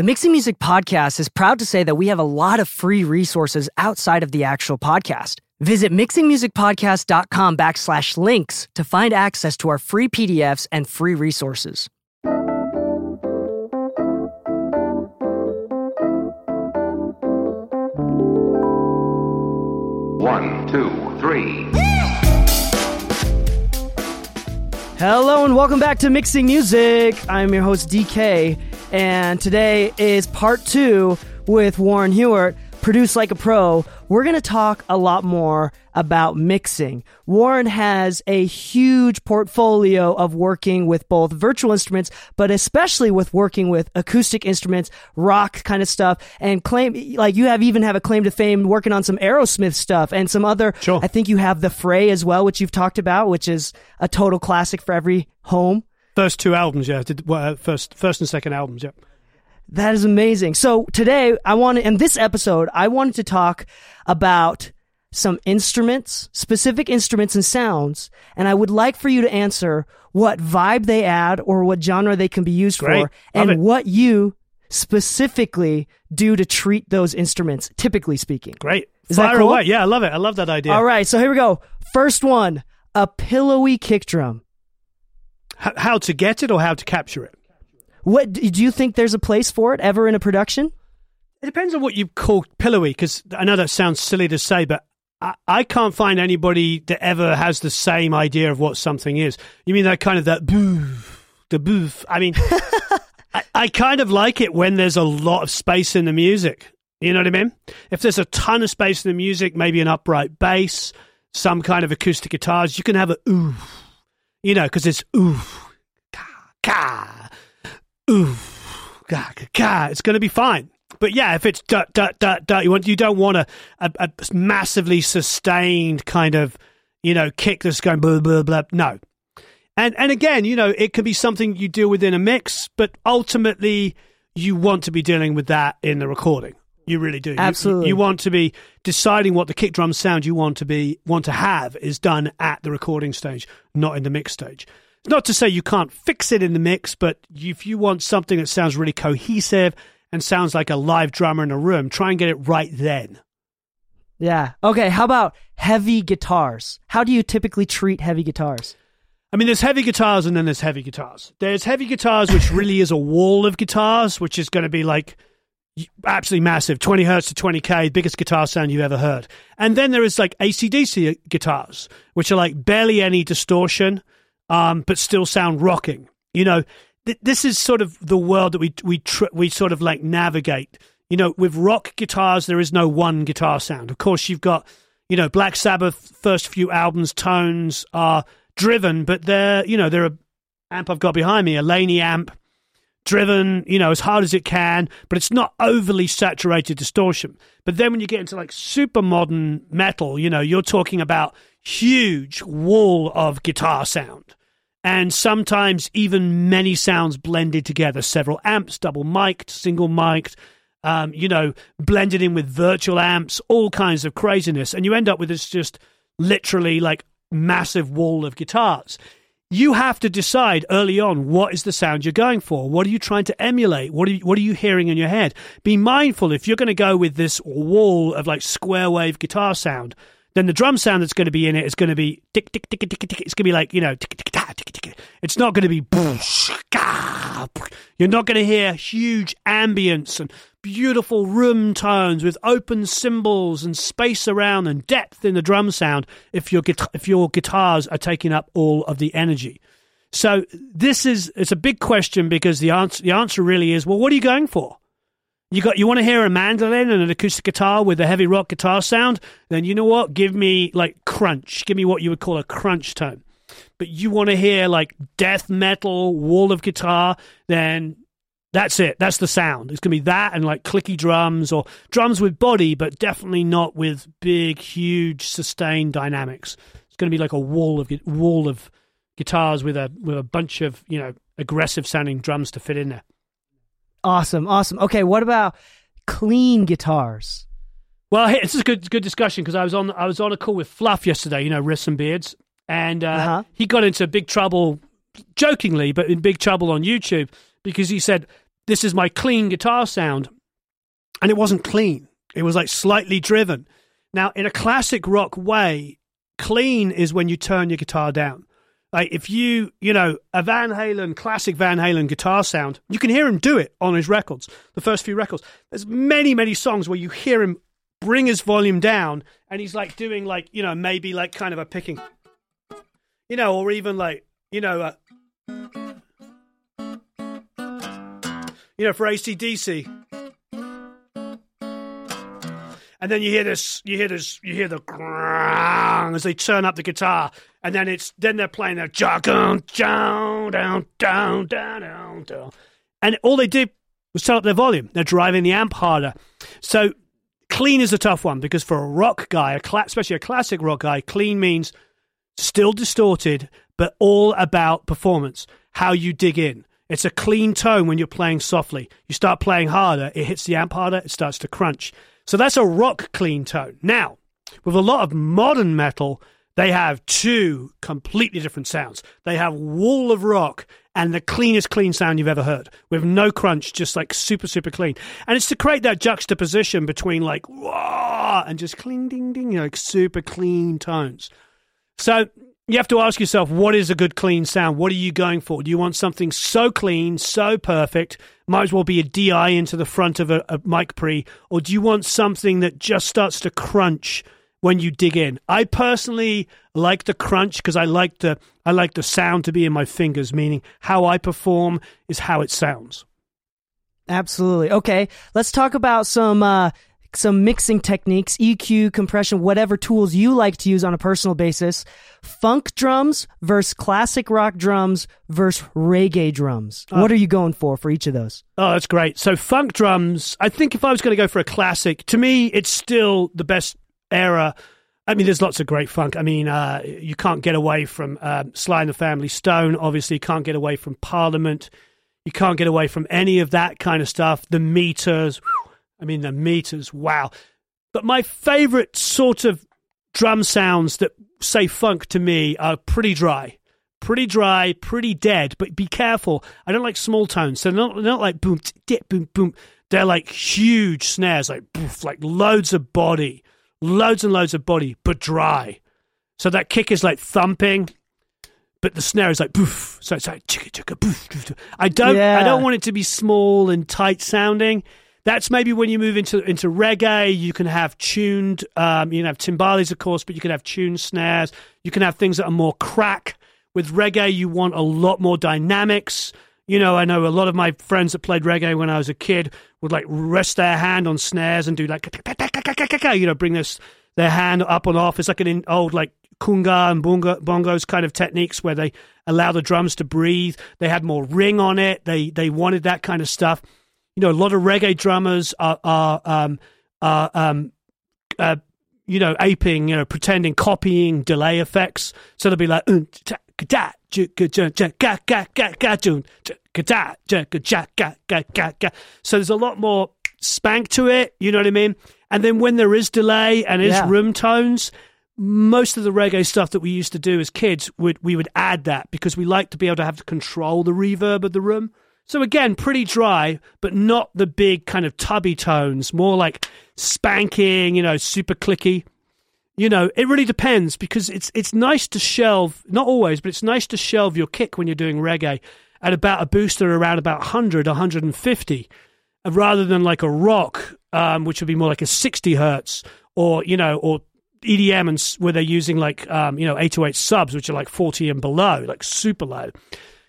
The Mixing Music podcast is proud to say that we have a lot of free resources outside of the actual podcast. Visit mixingmusicpodcast.com backslash links to find access to our free PDFs and free resources. One, two, three. Hello and welcome back to Mixing Music. I'm your host DK, and today is part two with Warren Huart, produced like a pro. We're going to talk a lot more about mixing. Warren has a huge portfolio of working with both virtual instruments, but especially with working with acoustic instruments, rock kind of stuff, and claim like you have even have a claim to fame working on some Aerosmith stuff and some other. Sure. I think you have the Fray as well, which you've talked about, which is a total classic for every home. First two albums, yeah. Did, well, uh, first, first and second albums, yeah. That is amazing. So today I wanted, in this episode, I wanted to talk about some instruments, specific instruments and sounds, and I would like for you to answer what vibe they add or what genre they can be used Great. for and what you specifically do to treat those instruments, typically speaking. Great. Is that Fire cool? away. Yeah, I love it. I love that idea. All right, so here we go. First one, a pillowy kick drum. H- how to get it or how to capture it? What do you think there's a place for it ever in a production? It depends on what you call pillowy, because I know that sounds silly to say, but I, I can't find anybody that ever has the same idea of what something is. You mean that kind of that boof, the boof? I mean, I, I kind of like it when there's a lot of space in the music. You know what I mean? If there's a ton of space in the music, maybe an upright bass, some kind of acoustic guitars, you can have a oof. You know, because it's oof, ka, ka, oof, ka, ka, ka. It's going to be fine. But yeah, if it's dut dut dut dut, you want you don't want a, a, a massively sustained kind of you know kick that's going blah blah blah. No, and and again, you know, it can be something you deal with in a mix, but ultimately you want to be dealing with that in the recording. You really do. Absolutely. You, want to be deciding what the kick drum sound you want to be want to have is done at the recording stage, not in the mix stage. Not to say you can't fix it in the mix, but if you want something that sounds really cohesive and sounds like a live drummer in a room, try and get it right then. Yeah. Okay, how about heavy guitars? How do you typically treat heavy guitars? I mean, there's heavy guitars and then there's heavy guitars. There's heavy guitars, which really is a wall of guitars, which is going to be like absolutely massive 20 hertz to 20k, biggest guitar sound you've ever heard. And then there is like ACDC guitars, which are like barely any distortion, um, but still sound rocking. You know, th- this is sort of the world that we, we, tr- we sort of like navigate. You know, with rock guitars, there is no one guitar sound. Of course, you've got, you know, Black Sabbath first few albums tones are driven, but they're, you know, they're a amp I've got behind me, a Laney amp, driven, you know, as hard as it can, but it's not overly saturated distortion. But then when you get into like super modern metal, you know, you're talking about huge wall of guitar sound. And sometimes even many sounds blended together, several amps, double mic'd, single mic'd, um, you know, blended in with virtual amps, all kinds of craziness. And you end up with this just literally like massive wall of guitars. You have to decide early on what is the sound you're going for. What are you trying to emulate? What are you, what are you hearing in your head? Be mindful if you're going to go with this wall of like square wave guitar sound, then the drum sound that's going to be in it is going to be tick tick tick tick tick. It's going to be like you know tick tick tick tick tick. It's not going to be. You're not going to hear huge ambience and beautiful room tones with open cymbals and space around and depth in the drum sound if your if your guitars are taking up all of the energy. So this is it's a big question because the answer the answer really is well what are you going for? You got you want to hear a mandolin and an acoustic guitar with a heavy rock guitar sound? Then you know what? Give me like crunch. Give me what you would call a crunch tone. But you want to hear like death metal wall of guitar? Then That's it. That's the sound. It's to be that and like clicky drums or drums with body, but definitely not with big, huge, sustained dynamics. It's to be like a wall of wall of guitars with a with a bunch of you know aggressive sounding drums to fit in there. Awesome, awesome. Okay, what about clean guitars? Well, hey, this is a good good discussion because I was on I was on a call with Fluff yesterday. You know, Riffs and Beards, and uh, Uh-huh. he got into big trouble, jokingly, but in big trouble on YouTube because he said this is my clean guitar sound, and it wasn't clean. It was like slightly driven. Now, in a classic rock way, clean is when you turn your guitar down. Like if you, you know, a Van Halen, classic Van Halen guitar sound, you can hear him do it on his records, the first few records. There's many, many songs where you hear him bring his volume down and he's like doing like, you know, maybe like kind of a picking, you know, or even like, you know, uh, you know, for ACDC. And then you hear this, you hear this, you hear the grrrr as they turn up the guitar, and then it's then they're playing their down, down, down, down, down, down, and all they did was turn up their volume. They're driving the amp harder. So clean is a tough one because for a rock guy, especially a classic rock guy, clean means still distorted, but all about performance, how you dig in. It's a clean tone when you're playing softly. You start playing harder, it hits the amp harder, it starts to crunch. So that's a rock clean tone. Now, with a lot of modern metal, they have two completely different sounds. They have wall of rock and the cleanest clean sound you've ever heard, with no crunch, just like super, super clean. And it's to create that juxtaposition between like, and just clean, ding, ding, you know, like super clean tones. So you have to ask yourself, what is a good clean sound? What are you going for? Do you want something so clean, so perfect, might as well be a DI into the front of a, a mic pre, or do you want something that just starts to crunch when you dig in? I personally like the crunch because I like the I like the sound to be in my fingers, meaning how I perform is how it sounds. Absolutely. Okay, let's talk about some uh, some mixing techniques, EQ, compression, whatever tools you like to use on a personal basis. Funk drums versus classic rock drums versus reggae drums. What are you going for for each of those? Oh, that's great. So funk drums, I think if I was going to go for a classic, to me, it's still the best era. I mean, there's lots of great funk. I mean, uh, you can't get away from um, Sly and the Family Stone. Obviously, you can't get away from Parliament. You can't get away from any of that kind of stuff. The meters. I mean, the meters. Wow. But my favorite sort of drum sounds that say funk to me are pretty dry. Pretty dry, pretty dead, but be careful. I don't like small tones. So they're not, they're not like boom, dip, boom, boom. They're like huge snares, like boof, like loads of body, loads and loads of body, but dry. So that kick is like thumping, but the snare is like boof. So it's like chicka chicka boof. I don't, I don't want it to be small and tight sounding. That's maybe when you move into into reggae, you can have tuned, um, you can have timbales, of course, but you can have tuned snares. You can have things that are more crack. With reggae, you want a lot more dynamics. You know, I know a lot of my friends that played reggae when I was a kid would like rest their hand on snares and do like, you know, bring this their hand up and off. It's like an old like conga and bongo, bongos kind of techniques where they allow the drums to breathe. They had more ring on it. They they wanted that kind of stuff. You know, a lot of reggae drummers are are um, are um, uh, you know aping, you know, pretending, copying delay effects. So they'll be like. "Uh, ta- ka- ju- ga- ju- ja- ga- ga- ga- ga- jun, ja- ka- da- ja- ga- ja- ga- ga- ga- ga. So there's a lot more spank to it, you know what I mean? And then when there is delay and is Yeah. room tones, most of the reggae stuff that we used to do as kids would we would add that because we like to be able to have to control the reverb of the room. So again, pretty dry, but not the big kind of tubby tones, more like spanking, you know, super clicky. You know, it really depends because it's it's nice to shelve, not always, but it's nice to shelve your kick when you're doing reggae at about a booster around about 100, 150 uh, rather than like a rock, um, which would be more like a 60 hertz, or you know, or EDM and where they're using like um, you know 808 subs, which are like 40 and below, like super low.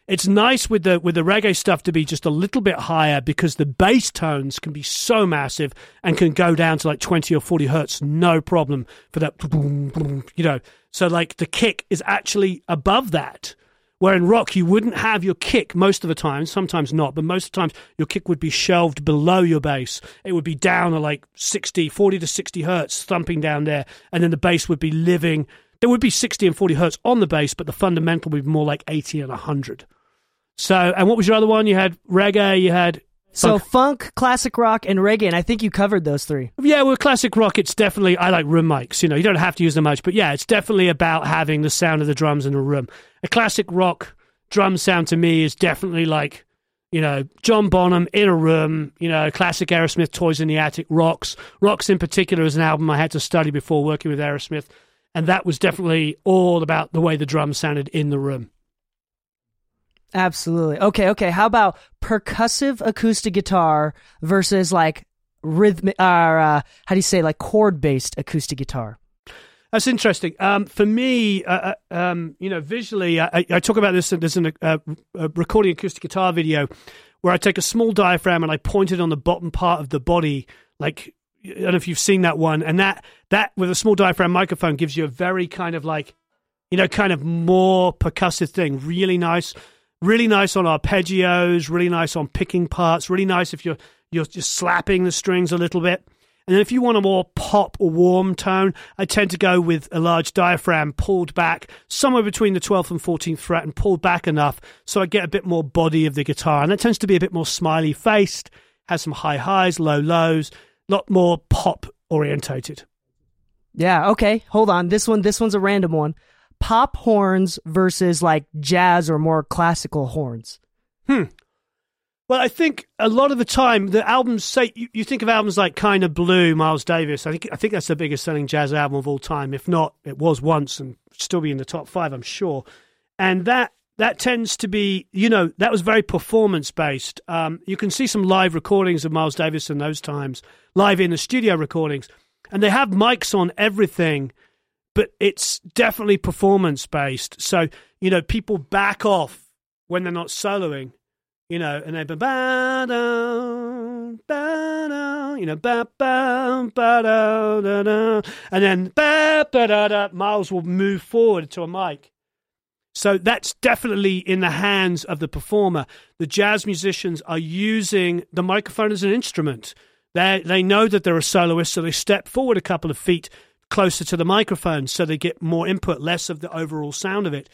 It's nice with the with the reggae stuff to be just a little bit higher because the bass tones can be so massive and can go down to like 20 or 40 hertz, no problem for that. You know, so like the kick is actually above that Where in rock, you wouldn't have your kick most of the time, sometimes not, but most of the times your kick would be shelved below your bass. It would be down at like 60, 40 to 60 hertz, thumping down there. And then the bass would be living. There would be 60 and 40 hertz on the bass, but the fundamental would be more like 80 and 100. So, and what was your other one? You had reggae, you had So Funk. funk, classic rock, and reggae, and I think you covered those three. Yeah, well, classic rock, it's definitely, I like room mics. You know, you don't have to use them much, but yeah, it's definitely about having the sound of the drums in a room. A classic rock drum sound to me is definitely like, you know, John Bonham in a room, you know, classic Aerosmith, Toys in the Attic, Rocks. Rocks in particular is an album I had to study before working with Aerosmith. And that was definitely all about the way the drums sounded in the room. Absolutely. Okay, okay. How about percussive acoustic guitar versus like rhythmic, uh, uh, how do you say, like chord based acoustic guitar? That's interesting. Um, for me, uh, uh, um, you know, visually, I, I- I talk about this. There's an, uh, a recording acoustic guitar video where I take a small diaphragm and I point it on the bottom part of the body. Like, I don't know if you've seen that one. And that, that with a small diaphragm microphone gives you a very kind of like, you know, kind of more percussive thing. Really nice. Really nice on arpeggios, really nice on picking parts, really nice if you're you're just slapping the strings a little bit. And then if you want a more pop or warm tone, I tend to go with a large diaphragm pulled back somewhere between the 12th and 14th fret and pulled back enough so I get a bit more body of the guitar. And that tends to be a bit more smiley faced, has some high highs, low lows, lot more pop orientated. Yeah, okay. Hold on. This one this one's a random one. Pop horns versus like jazz or more classical horns. Hmm. Well, I think a lot of the time the albums say you, you think of albums like Kind of Blue, Miles Davis. I think I think that's the biggest selling jazz album of all time. If not, it was once and still be in the top five, I'm sure. And that that tends to be, you know, that was very performance based. Um, you can see some live recordings of Miles Davis in those times, live in the studio recordings, and they have mics on everything but it's definitely performance based. So, you know, people back off when they're not soloing, you know, and they ba ba da ba da, you know, ba ba ba da da da, and then ba ba da da. Miles will move forward to a mic. So that's definitely in the hands of the performer. The jazz musicians are using the microphone as an instrument. They they know that they're a soloist, so they step forward a couple of feet closer to the microphone so they get more input, less of the overall sound of it.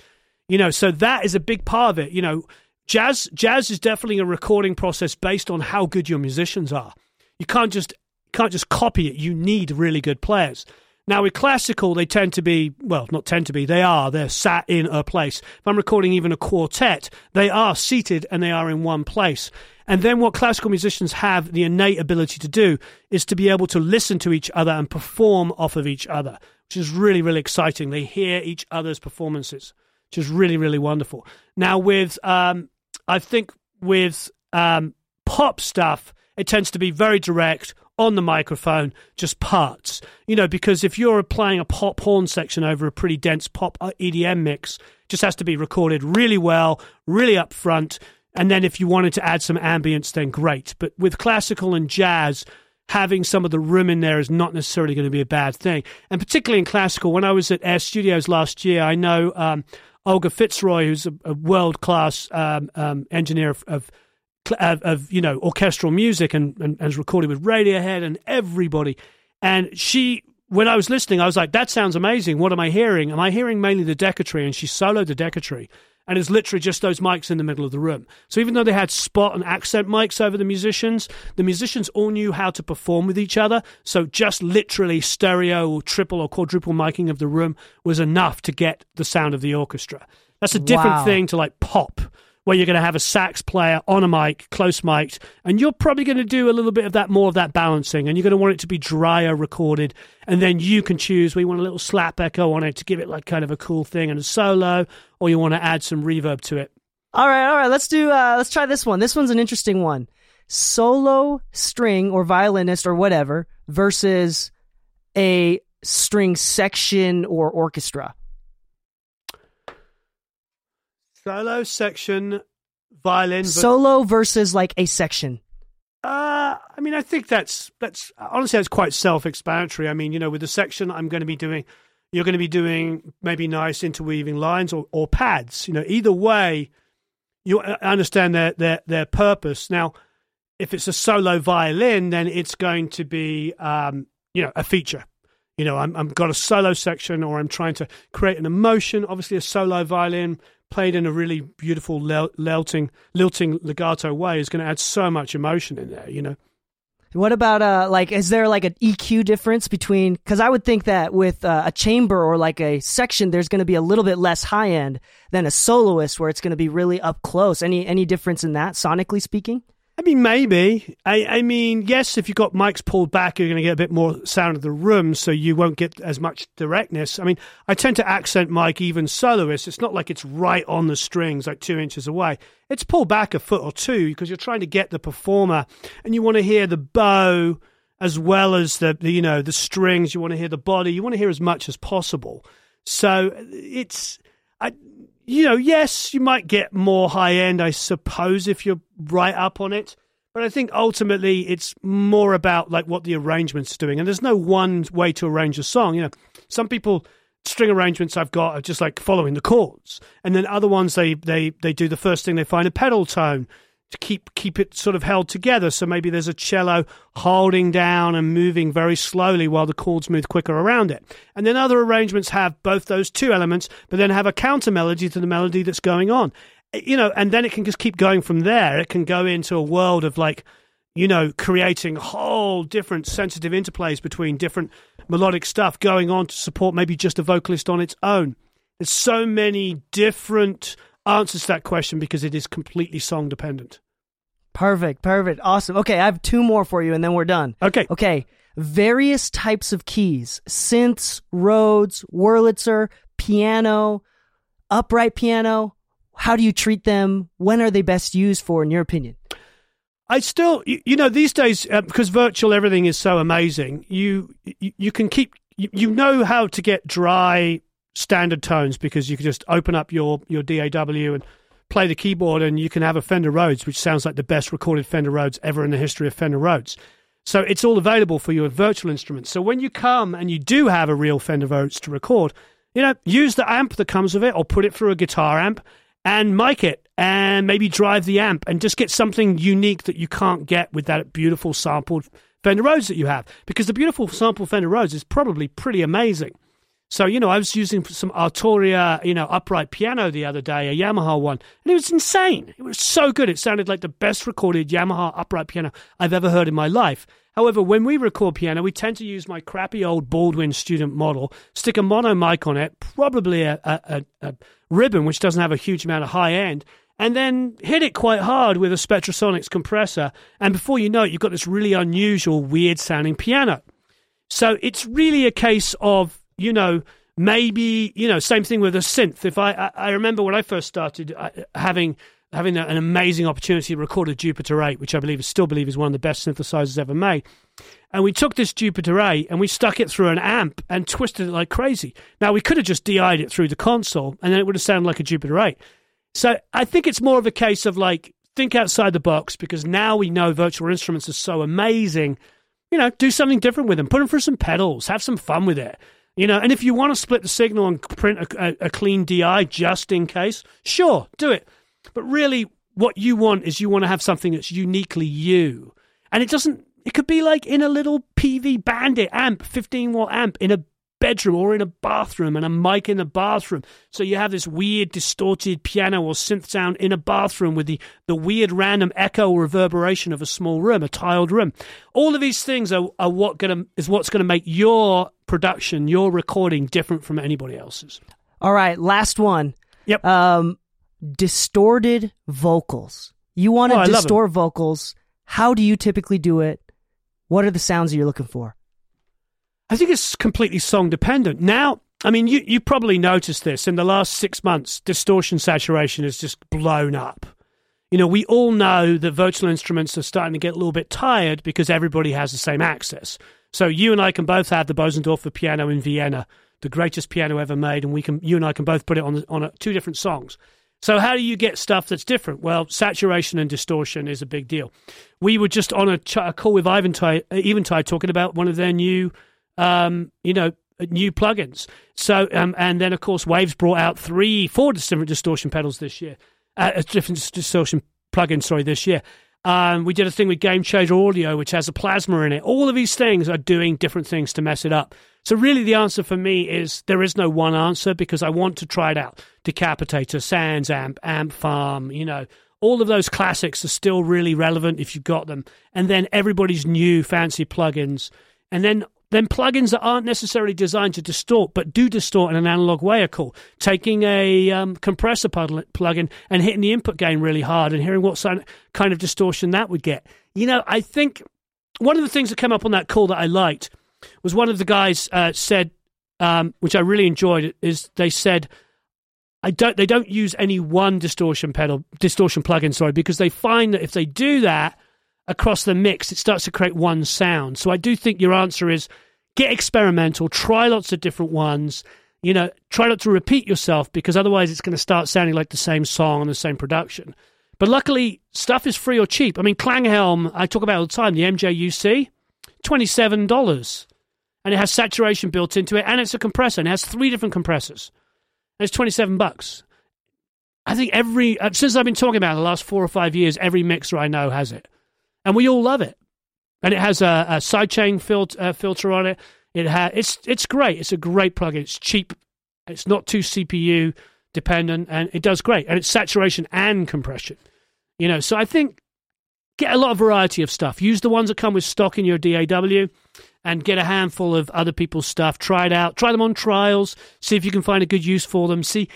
You know, so that is a big part of it. You know, jazz jazz is definitely a recording process based on how good your musicians are. You can't just can't just copy it. You need really good players. Now with classical, they tend to be well, not tend to be. They are. They're sat in a place. If I'm recording even a quartet, they are seated and they are in one place. And then what classical musicians have the innate ability to do is to be able to listen to each other and perform off of each other, which is really, really exciting. They hear each other's performances, which is really, really wonderful. Now, with, um, I think with um, pop stuff, it tends to be very direct on the microphone, just parts. You know, because if you're playing a pop horn section over a pretty dense pop uh, EDM mix, just has to be recorded really well, really upfront. And then if you wanted to add some ambience, then great. But with classical and jazz, having some of the room in there is not necessarily going to be a bad thing. And particularly in classical, when I was at Air Studios last year, I know um, Olga Fitzroy, who's a, a world class um, um, engineer of, of of, of you know orchestral music and, and, and recorded with Radiohead and everybody. And she, when I was listening, I was like, "That sounds amazing. What am I hearing? Am I hearing mainly the Decca tree?" And she soloed the Decca tree, and it's literally just those mics in the middle of the room. So even though they had spot and accent mics over the musicians, the musicians all knew how to perform with each other. So just literally stereo or triple or quadruple miking of the room was enough to get the sound of the orchestra. That's a different Wow. thing to like pop where you're going to have a sax player on a mic, close mic'd, and you're probably going to do a little bit of that, more of that balancing, and you're going to want it to be drier recorded, and then you can choose you want a little slap echo on it to give it like kind of a cool thing and a solo, or you want to add some reverb to it. All right, all right. Let's do. Uh, let's try this one. This one's an interesting one. Solo string or violinist or whatever versus a string section or orchestra. Solo section, violin. But, Solo versus like a section. Uh, I mean, I think that's that's honestly that's quite self-explanatory. I mean, you know, with the section, I'm going to be doing, you're going to be doing maybe nice interweaving lines or, or pads. You know, either way, you understand their, their, their purpose. Now, if it's a solo violin, then it's going to be, um, you know, a feature. You know, I'm, I've got a solo section or I'm trying to create an emotion. Obviously, a solo violin played in a really beautiful lilting, lilting legato way is going to add so much emotion in there, you know. What about uh like is there like an EQ difference between because I would think that with uh, a chamber or like a section there's going to be a little bit less high end than a soloist where it's going to be really up close. Any any difference in that sonically speaking? I mean, maybe. I, I mean, yes, if you've got mics pulled back, you're going to get a bit more sound of the room, so you won't get as much directness. I mean, I tend to accent mic even soloists. It's not like it's right on the strings, like two inches away. It's pulled back a foot or two because you're trying to get the performer, and you want to hear the bow as well as the, the you know the strings. You want to hear the body. You want to hear as much as possible. So it's you know, yes, you might get more high end, I suppose, if you're right up on it. But I think ultimately it's more about like what the arrangement's doing. And there's no one way to arrange a song. You know, some people string arrangements I've got are just like following the chords. And then other ones they they they do the first thing they find a pedal tone to keep keep it sort of held together. So maybe there's a cello holding down and moving very slowly while the chords move quicker around it. And then other arrangements have both those two elements, but then have a counter melody to the melody that's going on. Eh, you know, and then it can just keep going from there. It can go into a world of like, you know, creating whole different sensitive interplays between different melodic stuff going on to support maybe just a vocalist on its own. There's so many different answers that question because it is completely song dependent. Perfect, perfect, awesome. Okay, I have two more for you, and then we're done. Okay, okay. Various types of keys: synths, Rhodes, Wurlitzer, piano, upright piano. How do you treat them? When are they best used for, in your opinion? I still, you, you know, these days uh, because virtual everything is so amazing. You you, you can keep you, you know how to get dry standard tones because you can just open up your, your DAW and play the keyboard and you can have a Fender Rhodes, which sounds like the best recorded Fender Rhodes ever in the history of Fender Rhodes. So it's all available for your virtual instruments. So when you come and you do have a real Fender Rhodes to record, you know, use the amp that comes with it or put it through a guitar amp and mic it and maybe drive the amp and just get something unique that you can't get with that beautiful sampled Fender Rhodes that you have. Because the beautiful sampled Fender Rhodes is probably pretty amazing. So, you know, I was using some Arturia, you know, upright piano the other day, a Yamaha one, and it was insane. It was so good. It sounded like the best recorded Yamaha upright piano I've ever heard in my life. However, when we record piano, we tend to use my crappy old Baldwin student model, stick a mono mic on it, probably a, a, a, a ribbon, which doesn't have a huge amount of high end, and then hit it quite hard with a Spectrasonics compressor. And before you know it, you've got this really unusual, weird sounding piano. So it's really a case of you know, maybe you know, same thing with a synth. If I, I, I remember when I first started uh, having having an amazing opportunity to record a Jupiter 8, which I believe still believe is one of the best synthesizers ever made. And we took this Jupiter 8 and we stuck it through an amp and twisted it like crazy. Now we could have just DI'd it through the console and then it would have sounded like a Jupiter 8. So I think it's more of a case of like think outside the box because now we know virtual instruments are so amazing. You know, do something different with them. Put them through some pedals. Have some fun with it. You know, and if you want to split the signal and print a, a, a clean DI just in case, sure, do it. But really, what you want is you want to have something that's uniquely you. And it doesn't, it could be like in a little Peavey Bandit amp, 15 watt amp in a bedroom or in a bathroom and a mic in the bathroom. So you have this weird distorted piano or synth sound in a bathroom with the, the weird random echo or reverberation of a small room, a tiled room. All of these things are, are what gonna is what's gonna make your production, your recording different from anybody else's. All right, last one. Yep. Um distorted vocals. You want to oh, distort vocals. How do you typically do it? What are the sounds that you're looking for? I think it's completely song dependent. Now, I mean, you, you probably noticed this in the last six months, distortion saturation has just blown up. You know, we all know that virtual instruments are starting to get a little bit tired because everybody has the same access. So you and I can both have the Bosendorfer piano in Vienna, the greatest piano ever made, and we can you and I can both put it on on a, two different songs. So how do you get stuff that's different? Well, saturation and distortion is a big deal. We were just on a, ch- a call with Ivan Eventide talking about one of their new um, you know, new plugins. So, um, and then of course, Waves brought out three, four different distortion pedals this year, uh, different distortion plugins. Sorry, this year. Um, we did a thing with Game Changer Audio, which has a plasma in it. All of these things are doing different things to mess it up. So, really, the answer for me is there is no one answer because I want to try it out. Decapitator, Sans Amp, Amp Farm, you know, all of those classics are still really relevant if you've got them. And then everybody's new fancy plugins. And then then plugins that aren't necessarily designed to distort, but do distort in an analog way are cool. Taking a um, compressor plugin and hitting the input gain really hard and hearing what kind of distortion that would get. You know, I think one of the things that came up on that call that I liked was one of the guys uh, said, um, which I really enjoyed, is they said, I don't. They don't use any one distortion pedal, distortion plugin. Sorry, because they find that if they do that, across the mix, it starts to create one sound. So I do think your answer is get experimental, try lots of different ones. You know, try not to repeat yourself because otherwise it's going to start sounding like the same song and the same production. But luckily, stuff is free or cheap. I mean, Klanghelm, I talk about all the time, the MJUC, $27. And it has saturation built into it, and it's a compressor, and it has three different compressors. And it's 27 bucks. I think every, uh, since I've been talking about it the last four or five years, every mixer I know has it and we all love it. And it has a, a sidechain filter, uh, filter on it. It ha- it's it's great. It's a great plugin. It's cheap. It's not too CPU dependent, and it does great. And it's saturation and compression. You know, so I think get a lot of variety of stuff. Use the ones that come with stock in your DAW, and get a handful of other people's stuff. Try it out. Try them on trials. See if you can find a good use for them. See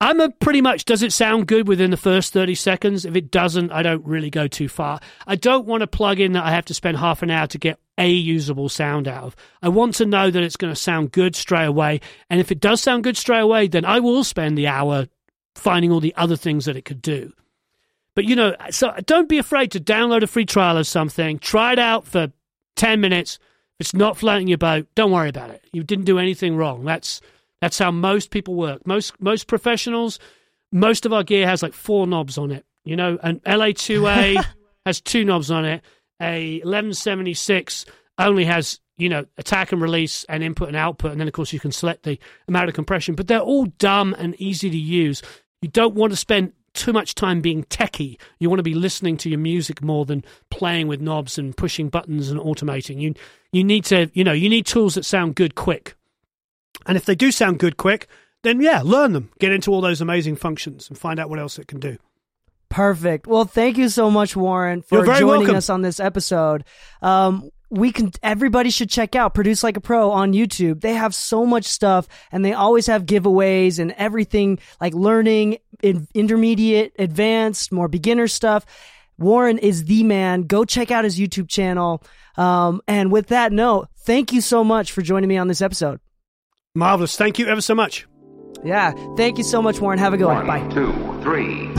I'm a pretty much, does it sound good within the first 30 seconds? If it doesn't, I don't really go too far. I don't want a plug-in that I have to spend half an hour to get a usable sound out of. I want to know that it's going to sound good straight away. And if it does sound good straight away, then I will spend the hour finding all the other things that it could do. But, you know, so don't be afraid to download a free trial of something. Try it out for 10 minutes. If it's not floating your boat, don't worry about it. You didn't do anything wrong. That's that's how most people work. Most most professionals, most of our gear has like four knobs on it. You know, an LA2A has two knobs on it. A 1176 only has you know attack and release and input and output, and then of course you can select the amount of compression. But they're all dumb and easy to use. You don't want to spend too much time being techie. You want to be listening to your music more than playing with knobs and pushing buttons and automating. You you need to you know you need tools that sound good quick. And if they do sound good quick, then yeah, learn them. Get into all those amazing functions and find out what else it can do. Perfect. Well, thank you so much, Warren, for joining welcome. us on this episode. Um, we can everybody should check out produce like a pro on youtube they have so much stuff and they always have giveaways and everything like learning in, intermediate advanced more beginner stuff warren is the man go check out his youtube channel um, and with that note thank you so much for joining me on this episode Marvelous. Thank you ever so much. Yeah. Thank you so much, Warren. Have a good one. one. Bye. Two, three.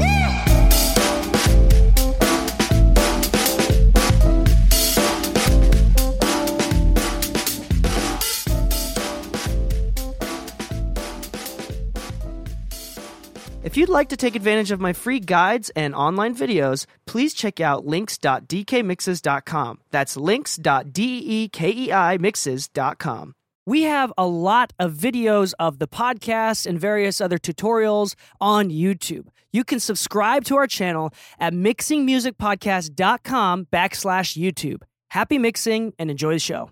If you'd like to take advantage of my free guides and online videos, please check out links.dekmixes.com. That's links.dekeimixes.com. We have a lot of videos of the podcast and various other tutorials on YouTube. You can subscribe to our channel at mixingmusicpodcast.com backslash YouTube. Happy mixing and enjoy the show.